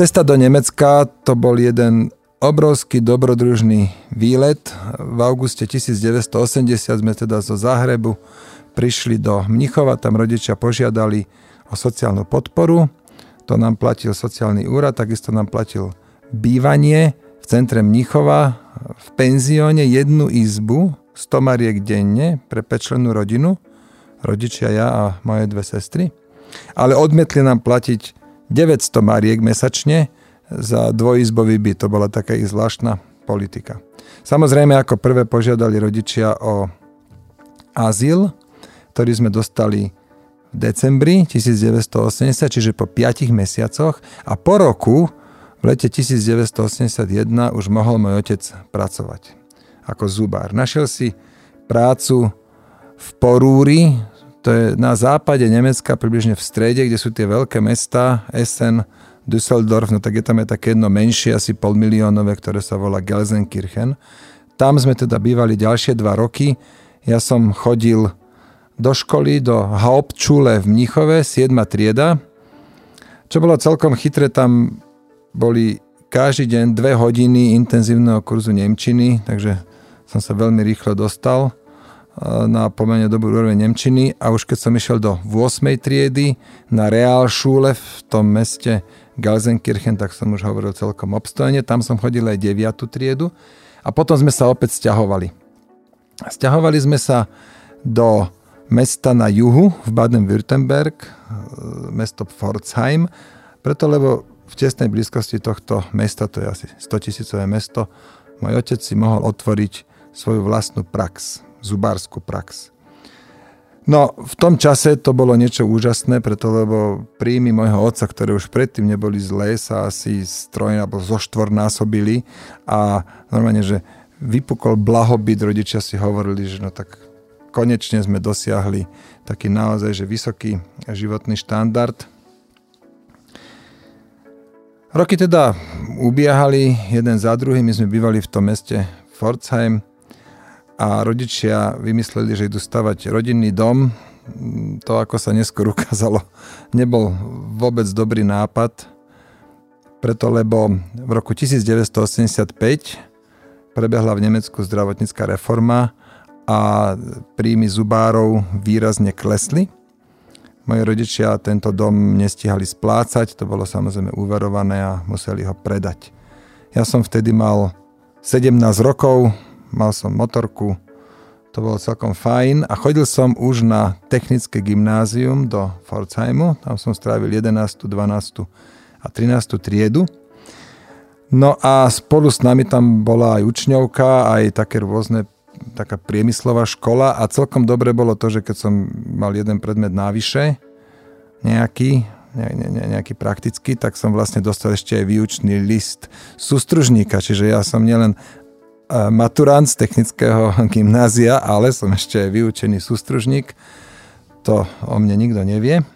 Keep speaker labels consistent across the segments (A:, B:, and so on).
A: Cesta do Nemecka to bol jeden obrovský dobrodružný výlet. V auguste 1980 sme teda zo Záhrebu prišli do Mnichova, tam rodičia požiadali o sociálnu podporu. To nám platil sociálny úrad, takisto nám platil bývanie v centre Mnichova v penzióne jednu izbu, 100 mariek denne pre pečlenú rodinu, rodičia ja a moje dve sestry. Ale odmietli nám platiť 900 mariek mesačne za dvojizbový byt. To bola taká ich zvláštna politika. Samozrejme, ako prvé požiadali rodičia o azyl, ktorý sme dostali v decembri 1980, čiže po 5 mesiacoch a po roku v lete 1981 už mohol môj otec pracovať ako zubár. Našiel si prácu v Porúri, to je na západe Nemecka, približne v strede, kde sú tie veľké mesta, Essen, Düsseldorf, no tak je tam aj také jedno menšie, asi pol miliónové, ktoré sa volá Gelsenkirchen. Tam sme teda bývali ďalšie dva roky. Ja som chodil do školy, do Hauptschule v Mnichove, 7. trieda. Čo bolo celkom chytré, tam boli každý deň dve hodiny intenzívneho kurzu Nemčiny, takže som sa veľmi rýchlo dostal na pomene dobrú úroveň Nemčiny a už keď som išiel do 8. triedy na Realschule v tom meste Gelsenkirchen, tak som už hovoril celkom obstojne. Tam som chodil aj 9. triedu a potom sme sa opäť stiahovali. Stiahovali sme sa do mesta na juhu v Baden-Württemberg, e, mesto Pforzheim, preto lebo v tesnej blízkosti tohto mesta, to je asi 100 tisícové mesto, môj otec si mohol otvoriť svoju vlastnú prax zubárskú prax. No, v tom čase to bolo niečo úžasné, preto lebo príjmy môjho otca, ktoré už predtým neboli zlé, sa asi stroj alebo zo štvornásobili a normálne, že vypukol blahobyt, rodičia si hovorili, že no tak konečne sme dosiahli taký naozaj že vysoký životný štandard. Roky teda ubiehali jeden za druhým, my sme bývali v tom meste Pforzheim, a rodičia vymysleli, že idú stavať rodinný dom. To, ako sa neskôr ukázalo, nebol vôbec dobrý nápad, preto lebo v roku 1985 prebehla v Nemecku zdravotnícká reforma a príjmy zubárov výrazne klesli. Moji rodičia tento dom nestihali splácať, to bolo samozrejme uverované a museli ho predať. Ja som vtedy mal 17 rokov, mal som motorku, to bolo celkom fajn a chodil som už na technické gymnázium do Pforzheimu, tam som strávil 11., 12. a 13. triedu. No a spolu s nami tam bola aj učňovka, aj také rôzne taká priemyslová škola a celkom dobre bolo to, že keď som mal jeden predmet návyše, nejaký, ne, ne, nejaký praktický, tak som vlastne dostal ešte aj výučný list sústružníka, čiže ja som nielen maturant z technického gymnázia, ale som ešte vyučený sústružník. To o mne nikto nevie.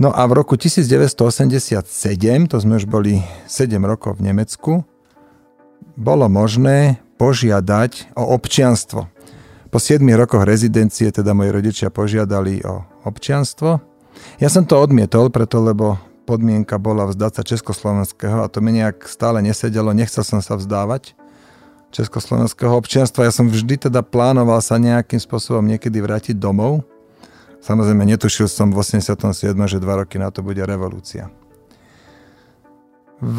A: No a v roku 1987, to sme už boli 7 rokov v Nemecku, bolo možné požiadať o občianstvo. Po 7 rokoch rezidencie teda moji rodičia požiadali o občianstvo. Ja som to odmietol, preto lebo podmienka bola vzdať sa československého a to mi nejak stále nesedelo, nechcel som sa vzdávať československého občianstva. Ja som vždy teda plánoval sa nejakým spôsobom niekedy vrátiť domov. Samozrejme, netušil som v 87, že dva roky na to bude revolúcia. V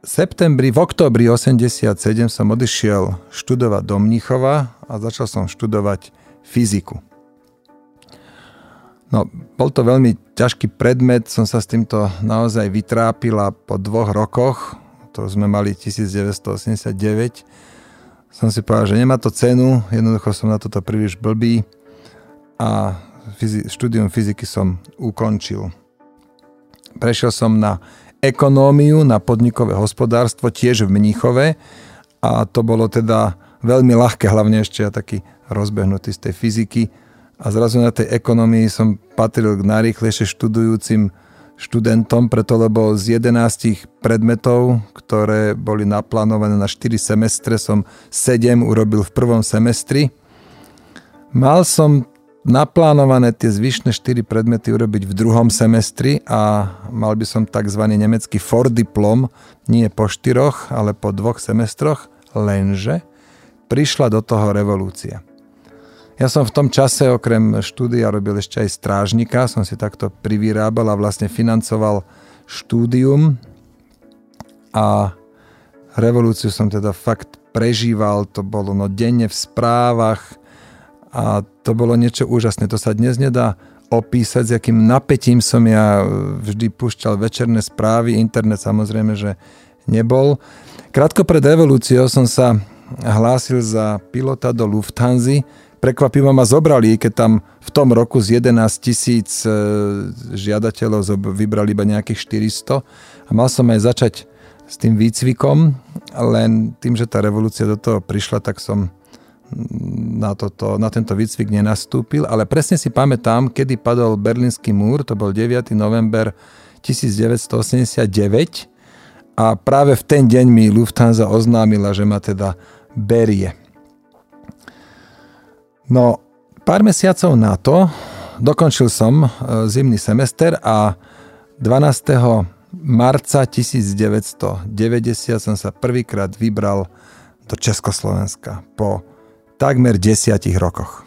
A: septembri, v oktobri 87 som odišiel študovať do Mníchova a začal som študovať fyziku. No, bol to veľmi ťažký predmet, som sa s týmto naozaj vytrápil a po dvoch rokoch, to sme mali 1989, som si povedal, že nemá to cenu, jednoducho som na toto príliš blbý a štúdium fyziky som ukončil. Prešiel som na ekonómiu, na podnikové hospodárstvo, tiež v Mníchove a to bolo teda veľmi ľahké, hlavne ešte ja taký rozbehnutý z tej fyziky a zrazu na tej ekonomii som patril k najrýchlejšie študujúcim študentom, preto lebo z 11 predmetov, ktoré boli naplánované na 4 semestre, som 7 urobil v prvom semestri. Mal som naplánované tie zvyšné 4 predmety urobiť v druhom semestri a mal by som tzv. nemecký for diplom, nie po štyroch, ale po dvoch semestroch, lenže prišla do toho revolúcia. Ja som v tom čase okrem štúdia robil ešte aj strážnika, som si takto privyrábal a vlastne financoval štúdium a revolúciu som teda fakt prežíval, to bolo no denne v správach, a to bolo niečo úžasné. To sa dnes nedá opísať, s akým napätím som ja vždy púšťal večerné správy. Internet samozrejme, že nebol. Krátko pred revolúciou som sa hlásil za pilota do Lufthansa. Prekvapivo ma zobrali, keď tam v tom roku z 11 tisíc e, žiadateľov vybrali iba nejakých 400. A mal som aj začať s tým výcvikom, len tým, že tá revolúcia do toho prišla, tak som na, toto, na tento výcvik nenastúpil, ale presne si pamätám, kedy padol Berlínsky múr, to bol 9. november 1989 a práve v ten deň mi Lufthansa oznámila, že ma teda berie. No, pár mesiacov na to dokončil som e, zimný semester a 12. marca 1990 som sa prvýkrát vybral do Československa po takmer desiatich rokoch.